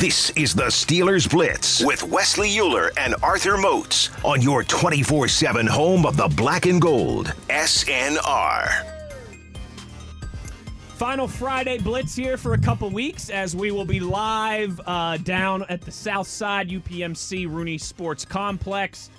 This is the Steelers Blitz with Wesley Uhler and Arthur Moats on your 24 7 home of the black and gold, SNR. Final Friday Blitz here for a couple weeks as we will be live uh, down at the South Side UPMC Rooney Sports Complex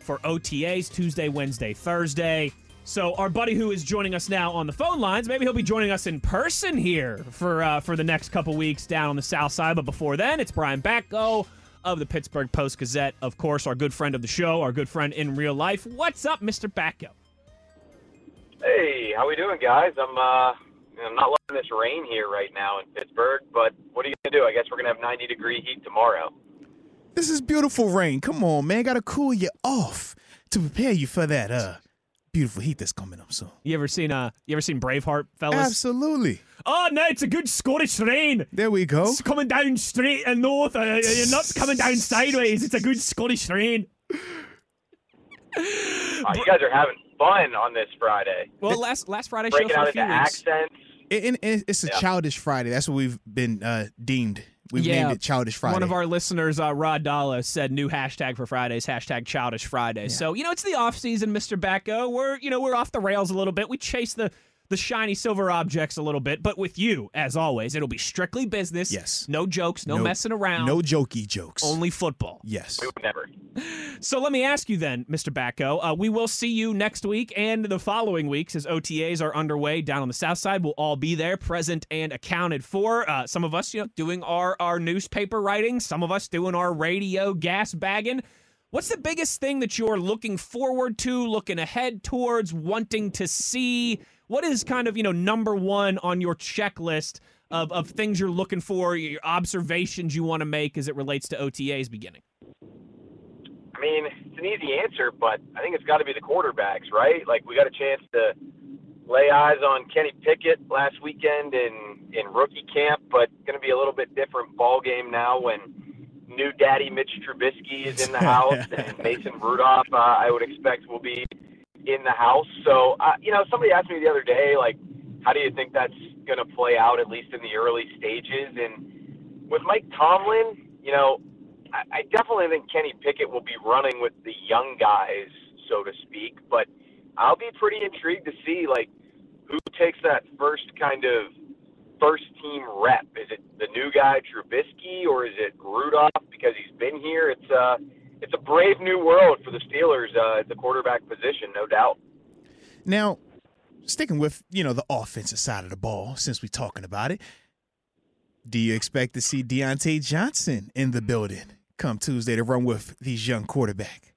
for OTAs Tuesday, Wednesday, Thursday. So our buddy who is joining us now on the phone lines, maybe he'll be joining us in person here for uh, for the next couple weeks down on the South Side. But before then, it's Brian Batko of the Pittsburgh Post Gazette, of course, our good friend of the show, our good friend in real life. What's up, Mr. Batko? Hey, how we doing, guys? I'm uh, I'm not loving this rain here right now in Pittsburgh, but what are you gonna do? I guess we're gonna have 90 degree heat tomorrow. This is beautiful rain. Come on, man. Got to cool you off to prepare you for that uh beautiful heat that's coming up soon. You ever seen uh you ever seen Braveheart, fellas? Absolutely. Oh no, it's a good Scottish rain. There we go. It's coming down straight and north. Uh, you're not coming down sideways. It's a good Scottish rain. Oh, you guys are having fun on this Friday. Well, last last Friday show Breaking for out a into few weeks. accents. And, and it's a Yeah. childish Friday. That's what we've been uh, deemed. We've Yeah. named it Childish Friday. One of our listeners, uh, Rod Dalla, said new hashtag for Fridays, hashtag Childish Friday. So you know it's the off season, Mr. Batko. We're you know we're off the rails a little bit. We chase the the shiny silver objects a little bit, but with you, as always, it'll be strictly business. Yes. No jokes, no, No- messing around. no jokey jokes. only football. Yes. We would never. So let me ask you then, Mr. Batko. Uh, we will see you next week and the following weeks as OTAs are underway down on the south side. We'll all be there, present and accounted for. Uh, some of us, you know, doing our our newspaper writing. Some of us doing our radio gas bagging. What's the biggest thing that you're looking forward to, looking ahead towards, wanting to see? What is kind of you know number one on your checklist of of things you're looking for, your observations you want to make as it relates to OTAs beginning? I mean, it's an easy answer, but I think it's got to be the quarterbacks, right? Like we got a chance to lay eyes on Kenny Pickett last weekend in in rookie camp, but it's going to be a little bit different ball game now when new daddy Mitch Trubisky is in the house and Mason Rudolph, uh, I would expect will be in the house. So, uh, you know, somebody asked me the other day, like, how do you think that's going to play out, at least in the early stages? And with Mike Tomlin, you know, I, I definitely think Kenny Pickett will be running with the young guys, so to speak. But I'll be pretty intrigued to see like who takes that first kind of first team rep. Is it the new guy Trubisky or is it Rudolph because he's been here? It's uh it's a brave new world for the Steelers uh, at the quarterback position, no doubt. Now, sticking with you know the offensive side of the ball, since we're talking about it, do you expect to see Diontae Johnson in the building come Tuesday to run with these young quarterback?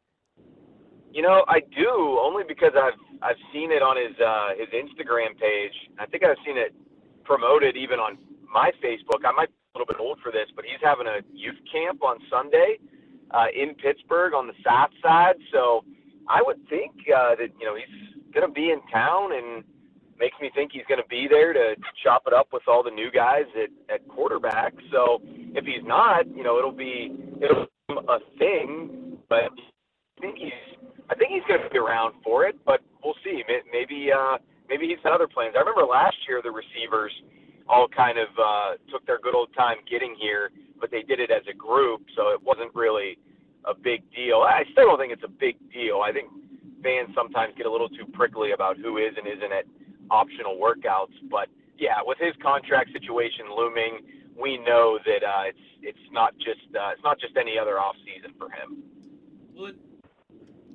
You know, I do only because I've I've seen it on his uh, his Instagram page. I think I've seen it promoted even on my Facebook. I might be a little bit old for this, but he's having a youth camp on Sunday uh, in Pittsburgh on the south side. So I would think uh, that you know he's going to be in town and makes me think he's going to be there to chop it up with all the new guys at, at quarterback. So if he's not, you know, it'll be it'll be a thing. But I think he's I think he's going to be around for it. But we'll see. Maybe uh, maybe he's got other plans. I remember last year the receivers all kind of uh, took their good old time getting here, but they did it as a group, so it wasn't really a big deal. I still don't think it's a big deal. I think fans sometimes get a little too prickly about who is and isn't at optional workouts. But yeah, with his contract situation looming, we know that uh, it's it's not just uh, it's not just any other off season for him.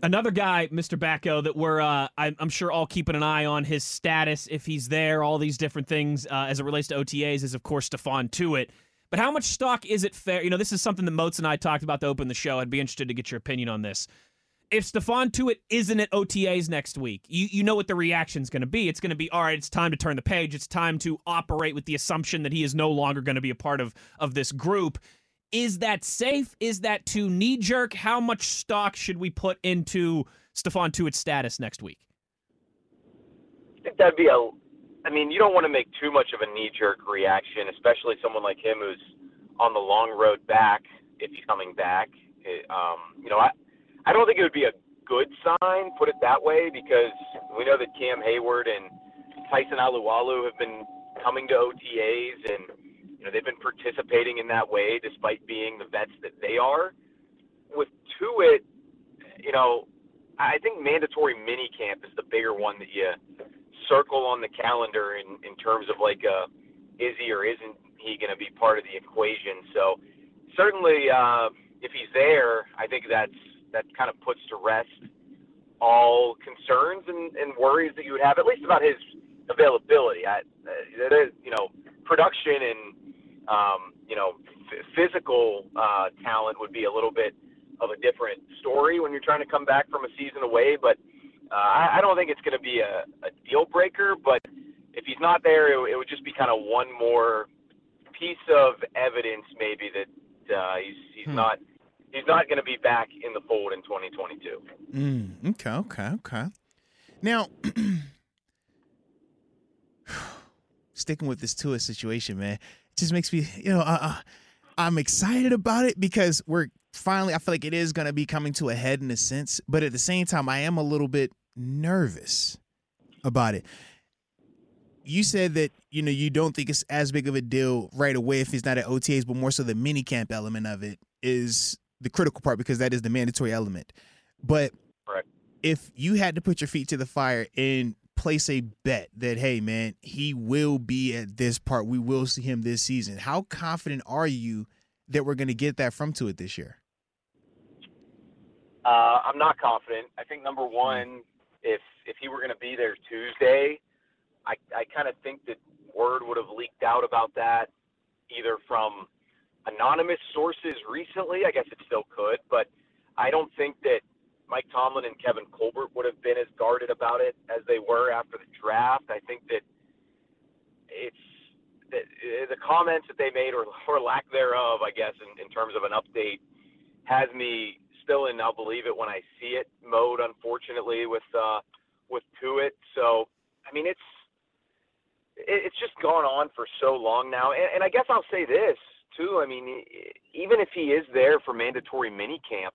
Another guy, Mr. Batko, that we're uh, I'm, sure all keeping an eye on his status if he's there, all these different things uh, as it relates to OTAs is of course Stephon Tuitt. But how much stock is it fair? You know, this is something that Moats and I talked about to open the show. I'd be interested to get your opinion on this. If Stephon Tuitt isn't at OTAs next week, you, you know what the reaction's going to be. It's going to be, all right, it's time to turn the page. It's time to operate with the assumption that he is no longer going to be a part of, of this group. Is that safe? Is that too knee jerk? How much stock should we put into Stephon Tuitt's status next week? I think that'd be a. I mean, you don't want to make too much of a knee jerk reaction, especially someone like him who's on the long road back if he's coming back. It, um, you know, I I don't think it would be a good sign, put it that way, because we know that Cam Hayward and Tyson Alualu have been coming to OTAs, and you know they've been participating in that way despite being the vets that they are. With Tuitt, you know, I think mandatory mini camp is the bigger one that you circle on the calendar in in terms of like uh, is he or isn't he going to be part of the equation? So certainly, uh, if he's there, I think that's that kind of puts to rest all concerns and, and worries that you would have, at least about his availability. I, uh, is, you know, production and um, you know physical uh, talent would be a little bit of a different story when you're trying to come back from a season away. But uh, I, I don't think it's going to be a, a deal breaker. But if he's not there, it, it would just be kind of one more piece of evidence, maybe that uh, he's he's hmm. not he's not going to be back in the fold in 2022. Mm, okay, okay, okay. Now, sticking with this Tuitt situation, man, it just makes me, you know, uh, I'm excited about it because we're finally, I feel like it is going to be coming to a head in a sense, but at the same time, I am a little bit nervous about it. You said that you know you don't think it's as big of a deal right away if he's not at OTAs, but more so the mini camp element of it is the critical part because that is the mandatory element. But if you had to put your feet to the fire and place a bet that hey man, he will be at this part, we will see him this season. How confident are you that we're going to get that from Tuitt this year? Uh, I'm not confident. I think number one, if if he were going to be there Tuesday, I I kind of think that word would have leaked out about that, either from anonymous sources recently. I guess it still could, but I don't think that Mike Tomlin and Kevin Colbert would have been as guarded about it as they were after the draft. I think that it's the, the comments that they made, or, or lack thereof, I guess, in, in terms of an update, has me still in I'll believe it when I see it mode. Unfortunately, with uh, with Tuitt, so I mean it's it's just gone on for so long now, and, and I guess I'll say this too. I mean, even if he is there for mandatory mini camp,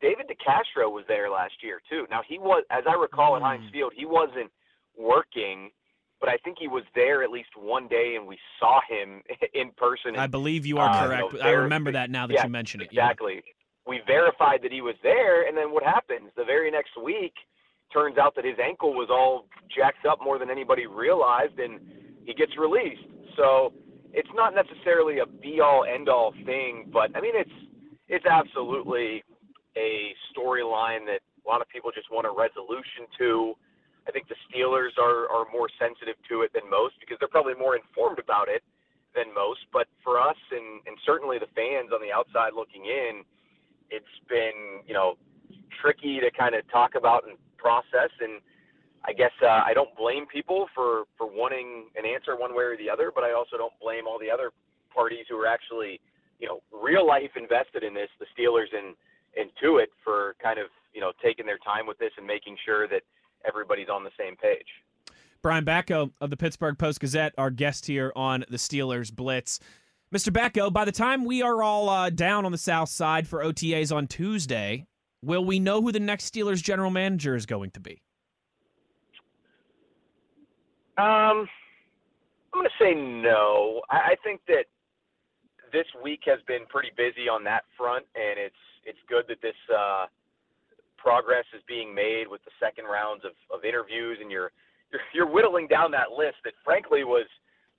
David DeCastro was there last year too. Now he was, as I recall, at Heinz mm. Field, he wasn't working, but I think he was there at least one day, and we saw him in person. I believe you are uh, correct. You know, I remember that now that yeah, you mention it. Exactly. Yeah. We verified that he was there, and then what happens? The very next week, turns out that his ankle was all jacked up more than anybody realized, and he gets released. So it's not necessarily a be all end all thing, but I mean it's it's absolutely a storyline that a lot of people just want a resolution to. I think the Steelers are are more sensitive to it than most because they're probably more informed about it than most. But for us and and certainly the fans on the outside looking in, it's been you know tricky to kind of talk about and process and I guess uh, I don't blame people for for wanting an answer one way or the other, but I also don't blame all the other parties who are actually, you know, real life invested in this, the Steelers and and Tuitt for kind of you know taking their time with this and making sure that everybody's on the same page. Brian Batko of the Pittsburgh Post Gazette, our guest here on the Steelers Blitz. Mr. Batko, by the time we are all uh, down on the south side for OTAs on Tuesday, will we know who the next Steelers general manager is going to be? Um, I'm going to say no. I, I think that this week has been pretty busy on that front, and it's it's good that this uh, progress is being made with the second rounds of, of interviews, and you're, you're you're whittling down that list that frankly was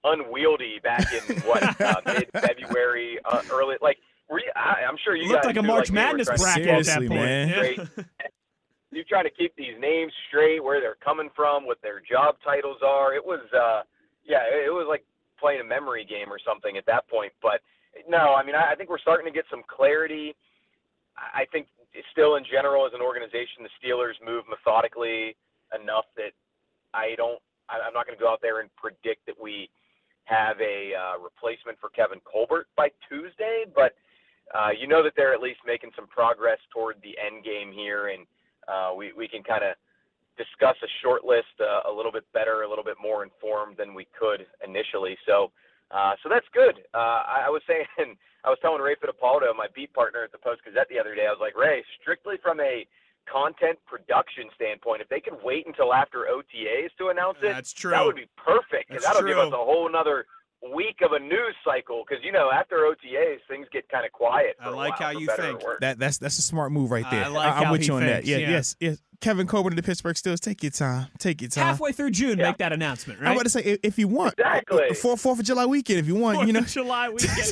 unwieldy back in what uh, mid February, uh, early like. I, am sure you looked like a March like Madness bracket at that point. Man you trying to keep these names straight, where they're coming from, what their job titles are. It was, uh, yeah, it was like playing a memory game or something at that point. But no, I mean, I, I think we're starting to get some clarity. I think still in general as an organization, the Steelers move methodically enough that I don't. I'm not going to go out there and predict that we have a uh, replacement for Kevin Colbert by Tuesday, but uh, you know that they're at least making some progress toward the end game here, and uh, we, we can kind of discuss a short list uh, a little bit better, a little bit more informed than we could initially. So, uh, so that's good. Uh, I, I was saying, I was telling Ray Fittipaldo, my beat partner at the Post Gazette the other day, I was like, Ray, strictly from a content production standpoint, if they could wait until after OTAs to announce it, that's true. That would be perfect. That's that'll true. give us a whole another week of a news cycle because you know after OTAs things get kind of quiet. For I a like while, how you think. That that's that's a smart move right I there. like I'm how with he you on that. Yeah, yeah. yes, yes. Kevin Colbert to the Pittsburgh Steelers. Take your time. Take your time. Halfway through June, Yeah. make that announcement, Right? I'm about to say if, if you want Exactly. for Fourth of July weekend, if you want, Fourth you know. of July weekend.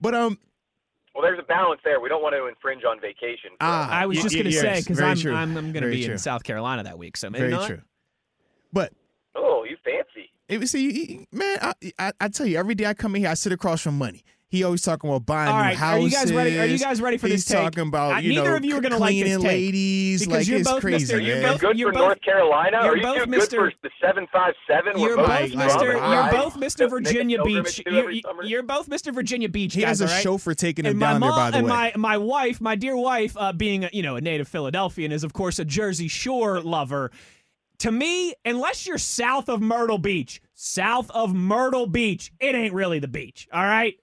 But um, Well, there's a balance there. We don't want to infringe on vacation. for Ah. I was Y- just going to yes, say because very I'm. I'm I'm going to be true. in South Carolina that week, so maybe very not. true. But oh, you fancy? It was see, you- you- man. I, I I tell you, every day I come in here, I sit across from money. He always talking about buying All new right, are houses. you guys ready? Are you guys ready for He's this take? talking about you neither know of you are gonna like this cleaning take, ladies. because like you're it's both crazy, Mr. You're man. both- good you're for both- North Carolina? you're Are you both too good Mr. for the seven five seven? You're both both Mr. You're both Mr. Virginia Beach. You're, you're both Mr. Virginia Beach. He guys, has a all right? chauffeur taking him and my down there. By the and way, my my wife, my dear wife, uh, being a, you know a native Philadelphian, is of course a Jersey Shore lover. To me, unless you're south of Myrtle Beach, south of Myrtle Beach, it ain't really the beach. All right.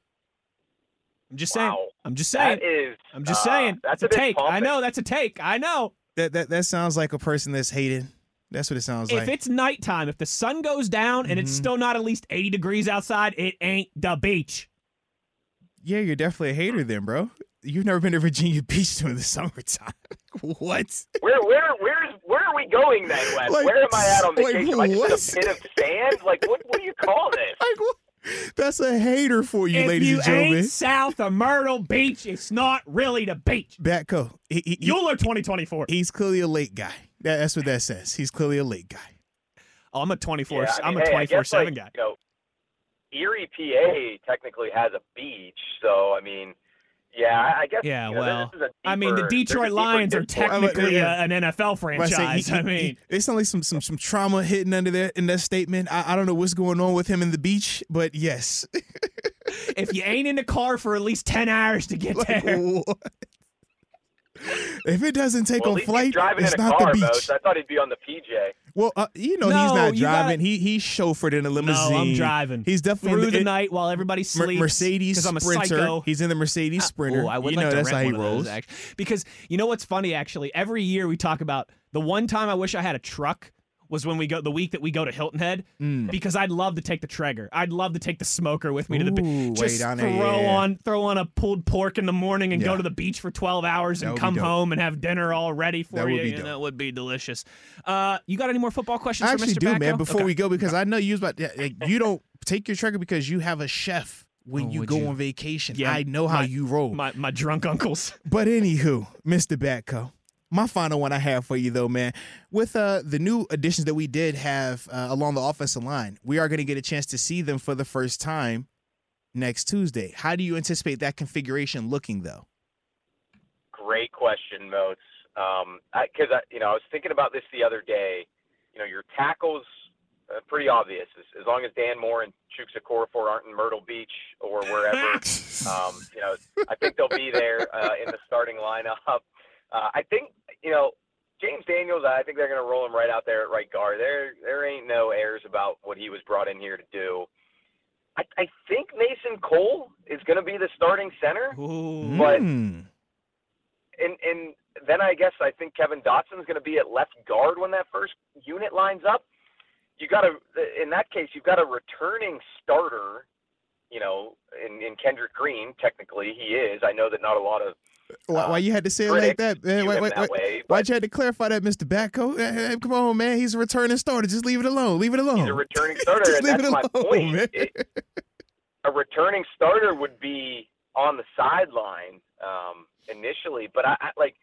I'm just saying. Wow. I'm just saying. That is. I'm just uh, saying. That's It's a bit take. I know that's a take. I know. that that that sounds like a person that's hated. That's what it sounds If like. If it's nighttime, if the sun goes down and it's Mhm. still not at least 80 degrees outside, it ain't the beach. yeah, you're definitely a hater, then, bro. You've never been to Virginia Beach during the summertime. what? Where where where's where are we going then, Wes? Like, where am I at on like, vacation? am I what? just in a pit of sand? Like what what do you call this? Like, what? That's a hater for you, if ladies you and gentlemen. ain't south of Myrtle Beach, it's not really the beach. Batko. He, he, he- Uhler 2024. he's clearly a late guy. That, that's what that says. He's clearly a late guy. Oh, I'm a 24. Yeah, I I'm mean, a hey, I 24 guess, 7 like, guy. You know, Erie, PA technically has a beach, so I mean, yeah, I I guess. Yeah, you know, well, this is a I mean, the deeper- there's a Detroit Lions are discourse. technically yeah. a, an NFL But I say, franchise. he- I mean, he- it sounds like some some some trauma hidden under there in that statement. I, I don't know what's going on with him in the beach, but yes, if you ain't in the car for at least 10 hours to get Like, there, what? If it doesn't take Well, at on least he's flight, it's in a not car, the beach. Most. I thought he'd be on the PJ. Well, uh, you know he's not driving. gotta- he he's chauffeured in a limousine. no, limousine. I'm driving. He's definitely through in the it- night while everybody Mer- sleeps. Mercedes 'cause I'm a Sprinter. psycho. He's in the Mercedes Sprinter. Oh, I would you like know to that's rent how he one of rolls. those, actually. Because you know what's funny, actually? Every year we talk about the one time I wish I had a truck was when we go the week that we go to Hilton Head Mm. because I'd love to take the Traeger. I'd love to take the smoker with me to the beach. Just down throw there, yeah. on throw on a pulled pork in the morning and Yeah. go to the beach for 12 hours That and come home and have dinner all ready for That would you. be and that would be delicious. Uh, you got any more football questions I for actually Mr. do, Batko? man. Before Okay. we go, because I know you about like, you don't take your Traeger because you have a chef when Oh, you go you? on vacation. Yeah, I know how my- you roll. my my drunk uncles. But anywho, Mr. Batko, my final one I have for you though, man. With uh the new additions that we did have uh, along the offensive line, we are going to get a chance to see them for the first time next Tuesday. How do you anticipate that configuration looking though? Great question, Moats. Um, because I, you know, I was thinking about this the other day. You know, your tackles uh, pretty obvious. As, as long as Dan Moore and Chuksa Okorafor aren't in Myrtle Beach or wherever, um, you know, I think they'll be there uh, in the starting lineup. Uh, I think, you know, James Daniels. I think they're going to roll him right out there at right guard. There, there ain't no airs about what he was brought in here to do. I, I think Mason Cole is going to be the starting center. Ooh. But- Mm. and and then I guess I think Kevin Dotson's going to be at left guard when that first unit lines up. You got to in that case you've got a returning starter. You know, in, in Kendrick Green, technically he is. I know that not a lot of Why, why you had to say it like that? Man? him wait, that way, Why'd you have to clarify that, Mr. Batko? Hey, come on, man. He's a returning starter. Just leave it alone. Leave it alone. he's a returning starter, Just and leave that's it my alone, point. man. It- a returning starter would be on the sideline um, initially, but I, I like,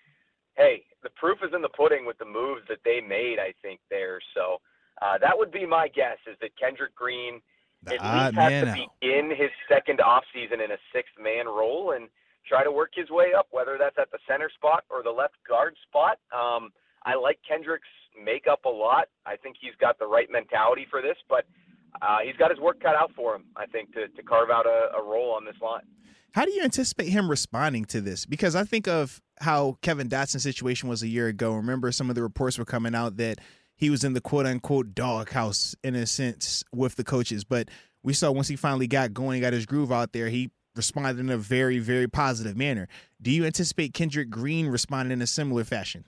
hey, the proof is in the pudding with the moves that they made. I think there, so uh, that would be my guess is that Kendrick Green at least has man to out. begin his second off season in a sixth man role and try to work his way up, whether that's at the center spot or the left guard spot. Um, I like Kendrick's makeup a lot. I think he's got the right mentality for this, but uh, he's got his work cut out for him. I think to, to carve out a, a role on this line. How do you anticipate him responding to this? Because I think of how Kevin Dotson's situation was a year ago. Remember, some of the reports were coming out that he was in the quote unquote doghouse in a sense with the coaches. But we saw once he finally got going, got his groove out there, he responded in a very, very positive manner. Do you anticipate Kendrick Green responding in a similar fashion?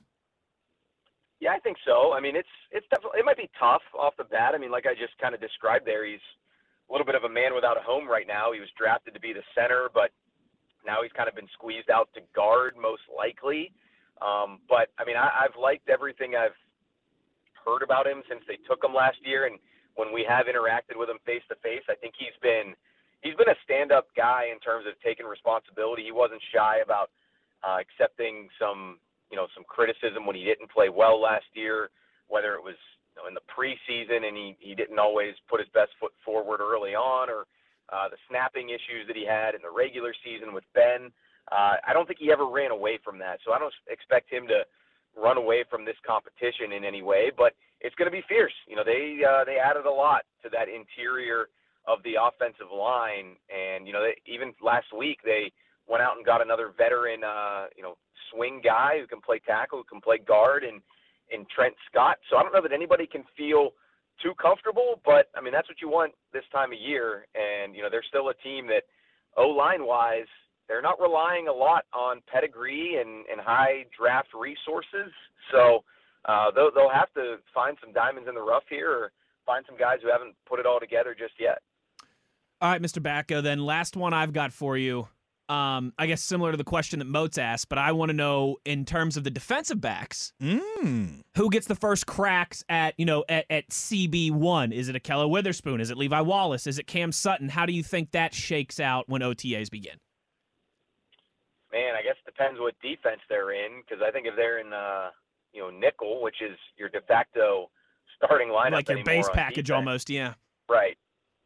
Yeah, I think so. I mean, it's it's definitely it might be tough off the bat. I mean, like I just kind of described there, he's a little bit of a man without a home right now. He was drafted to be the center, but now he's kind of been squeezed out to guard most likely. Um, but I mean, I, I've liked everything I've heard about him since they took him last year, and when we have interacted with him face to face, I think he's been he's been a stand-up guy in terms of taking responsibility. He wasn't shy about uh, accepting some you know some criticism when he didn't play well last year, whether it was you know, in the preseason and he he didn't always put his best foot forward early on, or uh, the snapping issues that he had in the regular season with Ben. Uh, I don't think he ever ran away from that, so I don't expect him to run away from this competition in any way. But it's going to be fierce. You know, they uh, they added a lot to that interior of the offensive line, and you know, they, even last week they went out and got another veteran, uh, you know, swing guy who can play tackle, who can play guard, and and Trent Scott. So I don't know that anybody can feel too comfortable, but I mean that's what you want this time of year. And you know they're still a team that O line wise, they're not relying a lot on pedigree and, and high draft resources. So uh, they'll they'll have to find some diamonds in the rough here, or find some guys who haven't put it all together just yet. All right, Mr. Batko. Then last one I've got for you. Um, I guess similar to the question that Moats asked, but I want to know in terms of the defensive backs, Mm. who gets the first cracks at you know at, at CB one? Is it Ahkello Witherspoon? Is it Levi Wallace? Is it Cam Sutton? How do you think that shakes out when OTAs begin? Man, I guess it depends what defense they're in, because I think if they're in uh, you know nickel, which is your de facto starting lineup, like your base package defense, almost, yeah. Right.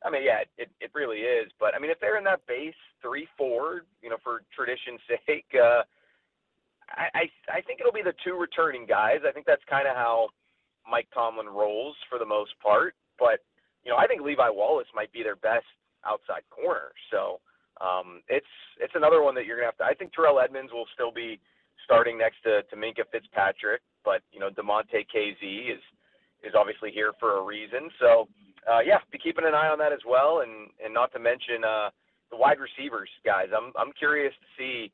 I mean, yeah, it, it really is. But I mean, if they're in that base three four, you know, for tradition's sake, uh, I, I I think it'll be the two returning guys. I think that's kind of how Mike Tomlin rolls for the most part. But you know, I think Levi Wallace might be their best outside corner. So um, it's it's another one that you're gonna have to. I think Terrell Edmunds will still be starting next to to Minkah Fitzpatrick, but you know, Damontae Kazee is is obviously here for a reason. So uh, yeah, be keeping an eye on that as well, and and not to mention uh, the wide receivers guys. I'm I'm curious to see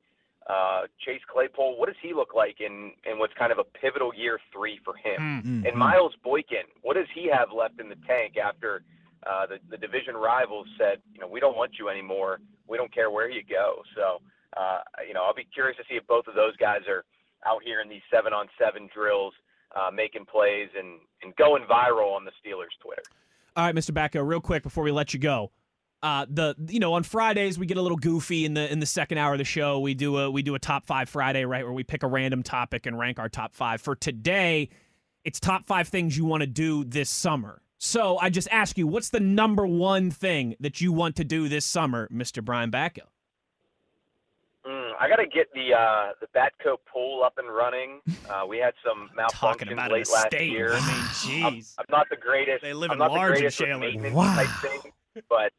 uh, Chase Claypool. What does he look like in in what's kind of a pivotal year three for him? Mhm. And Miles Boykin, what does he have left in the tank after uh, the the division rivals said, you know, we don't want you anymore. We don't care where you go. So uh, you know, I'll be curious to see if both of those guys are out here in these seven on seven drills. Uh, making plays and, and going viral on the Steelers Twitter. All right, Mr. Batko, real quick before we let you go. Uh, the you know on Fridays we get a little goofy in the in the second hour of the show. We do a we do a top five Friday right where we pick a random topic and rank our top five. For today, it's top five things you want to do this summer. So I just ask you, what's the number one thing that you want to do this summer, Mr. Brian Batko? I got to get the uh, the Batko pool up and running. Uh, we had some malfunctions late last estate. year. I I'm, mean, jeez. I'm not the greatest. They live I'm in not the large in greatest maintenance Wow. type thing, but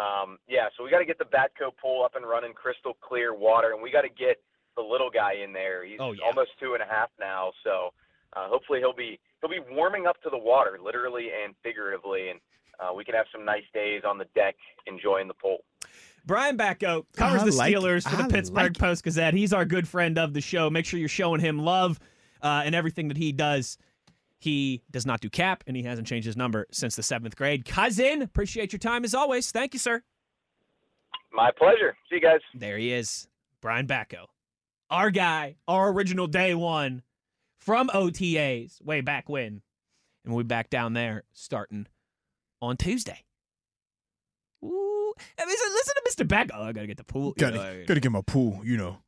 um, yeah. So we got to get the Batko pool up and running, crystal clear water, and we got to get the little guy in there. He's Oh, yeah. almost two and a half now, so uh, hopefully he'll be he'll be warming up to the water, literally and figuratively, and uh, we can have some nice days on the deck enjoying the pool. Brian Batko covers I the like it. Steelers for the I Pittsburgh like. Post Gazette. He's our good friend of the show. Make sure you're showing him love uh, and everything that he does. He does not do cap, and he hasn't changed his number since the seventh grade. Cousin, appreciate your time as always. Thank you, sir. My pleasure. See you guys. There he is, Brian Batko, our guy, our original day one from OTAs way back when, and we'll be back down there starting on Tuesday. Ooh, I mean, listen to Mr. Batko. Oh, I gotta get the pool. Gotta, know, gotta get my pool. You know,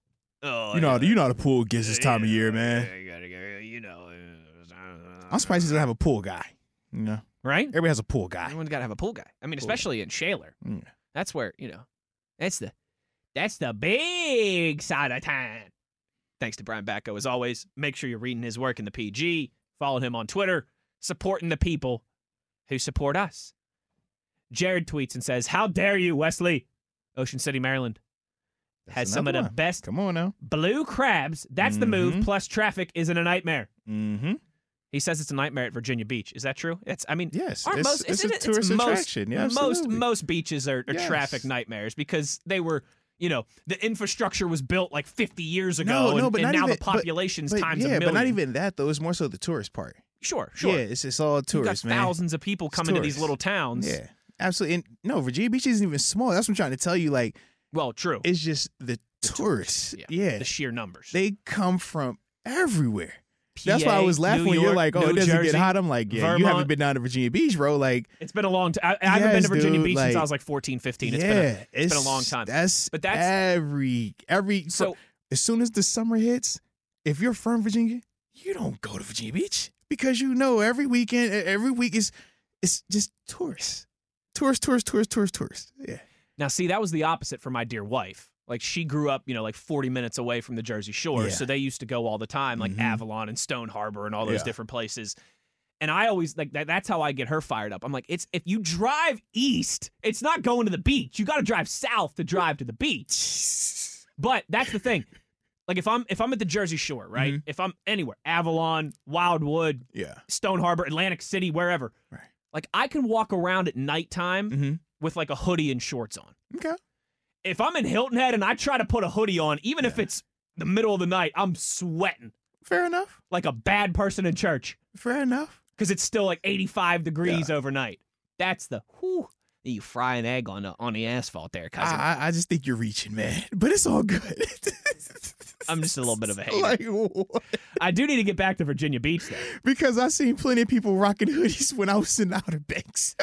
Oh, you know, how, yeah. you know how the pool gets this time of year, man. Yeah, you gotta go, you know. I'm surprised he doesn't have a pool guy. You know, Right? everybody has a pool guy. Everyone's got to have a pool guy. I mean, Pool especially in Shaler. Mm. That's where you know. That's the, that's the big side of town. Thanks to Brian Batko as always. Make sure you're reading his work in the PG. Follow him on Twitter. Supporting the people who support us. Jared tweets and says, "How dare you, Wesley? Ocean City, Maryland That's has some of the one. best Come on now. blue crabs. That's the move. Mhm. Plus traffic isn't a nightmare." Mm-hmm. He says it's a nightmare at Virginia Beach. Is that true? It's. I mean, Yes, aren't it's, most it's isn't a it- tourist it's most, attraction. Yeah, most most beaches are, are Yes. traffic nightmares because they were you know the infrastructure was built like 50 years ago, No, and, no, but and now even- the population's but times yeah, a million. but not even that though. It's more so the tourist part. sure, sure. Yeah, it's it's all tourists, man. thousands of people coming to these little towns. Yeah, absolutely. And no, Virginia Beach isn't even small. That's what I'm trying to tell you. Like, Well, true. it's just the, tourists. yeah. Yeah, the sheer numbers. they come from everywhere. That's why I was laughing New when you're like, "Oh, New it doesn't Jersey. get hot." I'm like, "Yeah, you haven't been down to Virginia Beach, bro." Like, It's been a long time. I, I haven't been to Virginia dude, Beach since I was like 14, 15. It's yeah, been a, it's been a long time. That's But that's- every every. So so as soon as the summer hits, if you're from Virginia, you don't go to Virginia Beach because you know every weekend, every week is it's just tourists, tourists, tourists, tourists, tourists, tourists. Yeah, now, see, that was the opposite for my dear wife. Like she grew up, you know, like 40 minutes away from the Jersey Shore, Yeah. so they used to go all the time, like Mhm. Avalon and Stone Harbor and all those Yeah. different places. And I always like that. That's how I get her fired up. I'm like, it's if you drive east, it's not going to the beach. You got to drive south to drive to the beach. But that's the thing. Like if I'm if I'm at the Jersey Shore, right? Mhm. If I'm anywhere, Avalon, Wildwood, yeah, Stone Harbor, Atlantic City, wherever. Right. Like I can walk around at nighttime mm-hmm. with like a hoodie and shorts on. okay. If I'm in Hilton Head and I try to put a hoodie on, even if it's the middle of the night, I'm sweating Fair enough. like a bad person in church Fair enough. because it's still like 85 degrees overnight. That's the whew. You fry an egg on the on the asphalt there, cousin. I I just think you're reaching, man. But it's all good. I'm just a little bit of a hater. Like, what? I do need to get back to Virginia Beach though. because I've seen plenty of people rocking hoodies when I was in Outer Banks.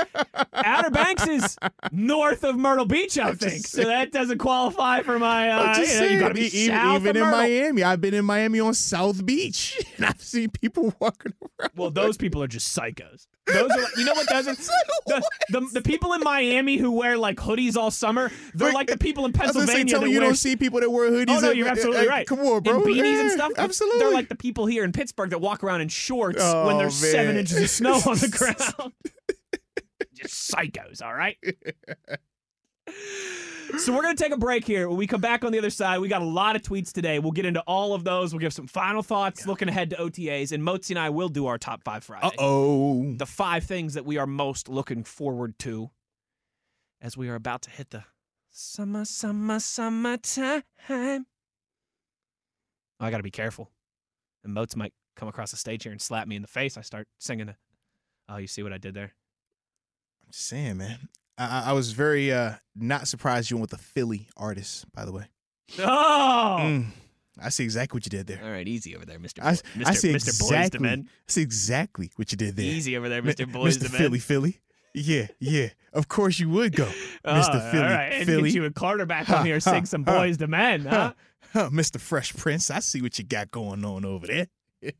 Outer Banks is north of Myrtle Beach, I I'm think. So that doesn't qualify for my. Uh, you, know, you gotta be even, south even in Myrtle. Miami, I've been in Miami on South Beach, and I've seen people walking around. Well, those people are just psychos. Those are, you know what doesn't the, the the people in Miami who wear like hoodies all summer, they're Wait, like the people in I was say, Pennsylvania tell that me you wear don't see people that wear hoodies. Oh no, you're absolutely right. Come on, bro. And beanies and stuff. Absolutely. They're like the people here in Pittsburgh that walk around in shorts Oh, when there's seven inches of snow on the ground. Just psychos, all right? So we're gonna take a break here. When we come back on the other side, we got a lot of tweets today. We'll get into all of those. We'll give some final thoughts, looking ahead to OTAs, and Motzi and I will do our top five Friday. Uh oh. The five things that we are most looking forward to as we are about to hit the summer, summer, summertime. Oh, I gotta be careful. And Moats might come across the stage here and slap me in the face. I start singing the Oh, you see what I did there? I'm just saying, man. I, I- was very uh not surprised you went with a Philly artist, by the way. Oh, Mm, I see exactly what you did there. all right, easy over there, Mister. I, Mister, I see Mister Boys exactly. to Men. I see exactly what you did there. Easy over there, Mister Boys Mr. to Men. Philly, Philly. Yeah, yeah. Of course you would go, Oh, Mr. Philly, All right, and get you and Carter back Ha, on here, sing some Boyz II Men, huh? Huh, Mr. Fresh Prince. I see what you got going on over there.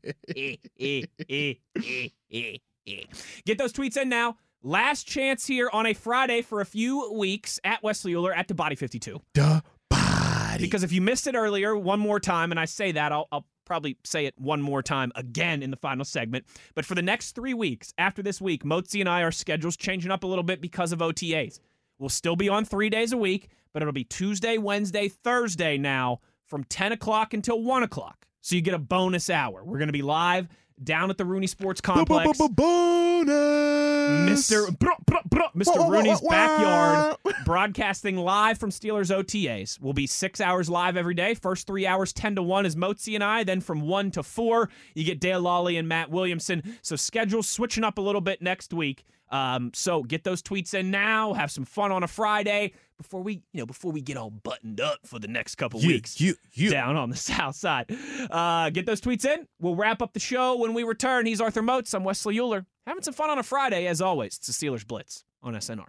Get those tweets in now. Last chance here on a Friday for a few weeks at Wesley Uhler at the Body 52. The body. Because if you missed it earlier, one more time, and I say that, I'll, I'll probably say it one more time again in the final segment. But for the next three weeks, after this week, Motzi and I, our schedule's changing up a little bit because of OTAs. We'll still be on three days a week, but it'll be Tuesday, Wednesday, Thursday now from 10 o'clock until 1 o'clock. So you get a bonus hour. We're going to be live down at the Rooney Sports Complex. Bonus. Mr. Rooney's backyard, broadcasting live from Steelers OTAs. We'll be six hours live every day. First three hours, 10 to 1 is Motzi and I. Then from 1 to 4, you get Dale Lolley and Matt Williamson. So schedule's switching up a little bit next week. Um, so get those tweets in now. Have some fun on a Friday before we, you know, before we get all buttoned up for the next couple You, weeks you, you. down on the south side. Uh, get those tweets in. We'll wrap up the show when we return. He's Arthur Moats. I'm Wesley Uhler. Having some fun on a Friday, as always. It's the Steelers Blitz on SNR.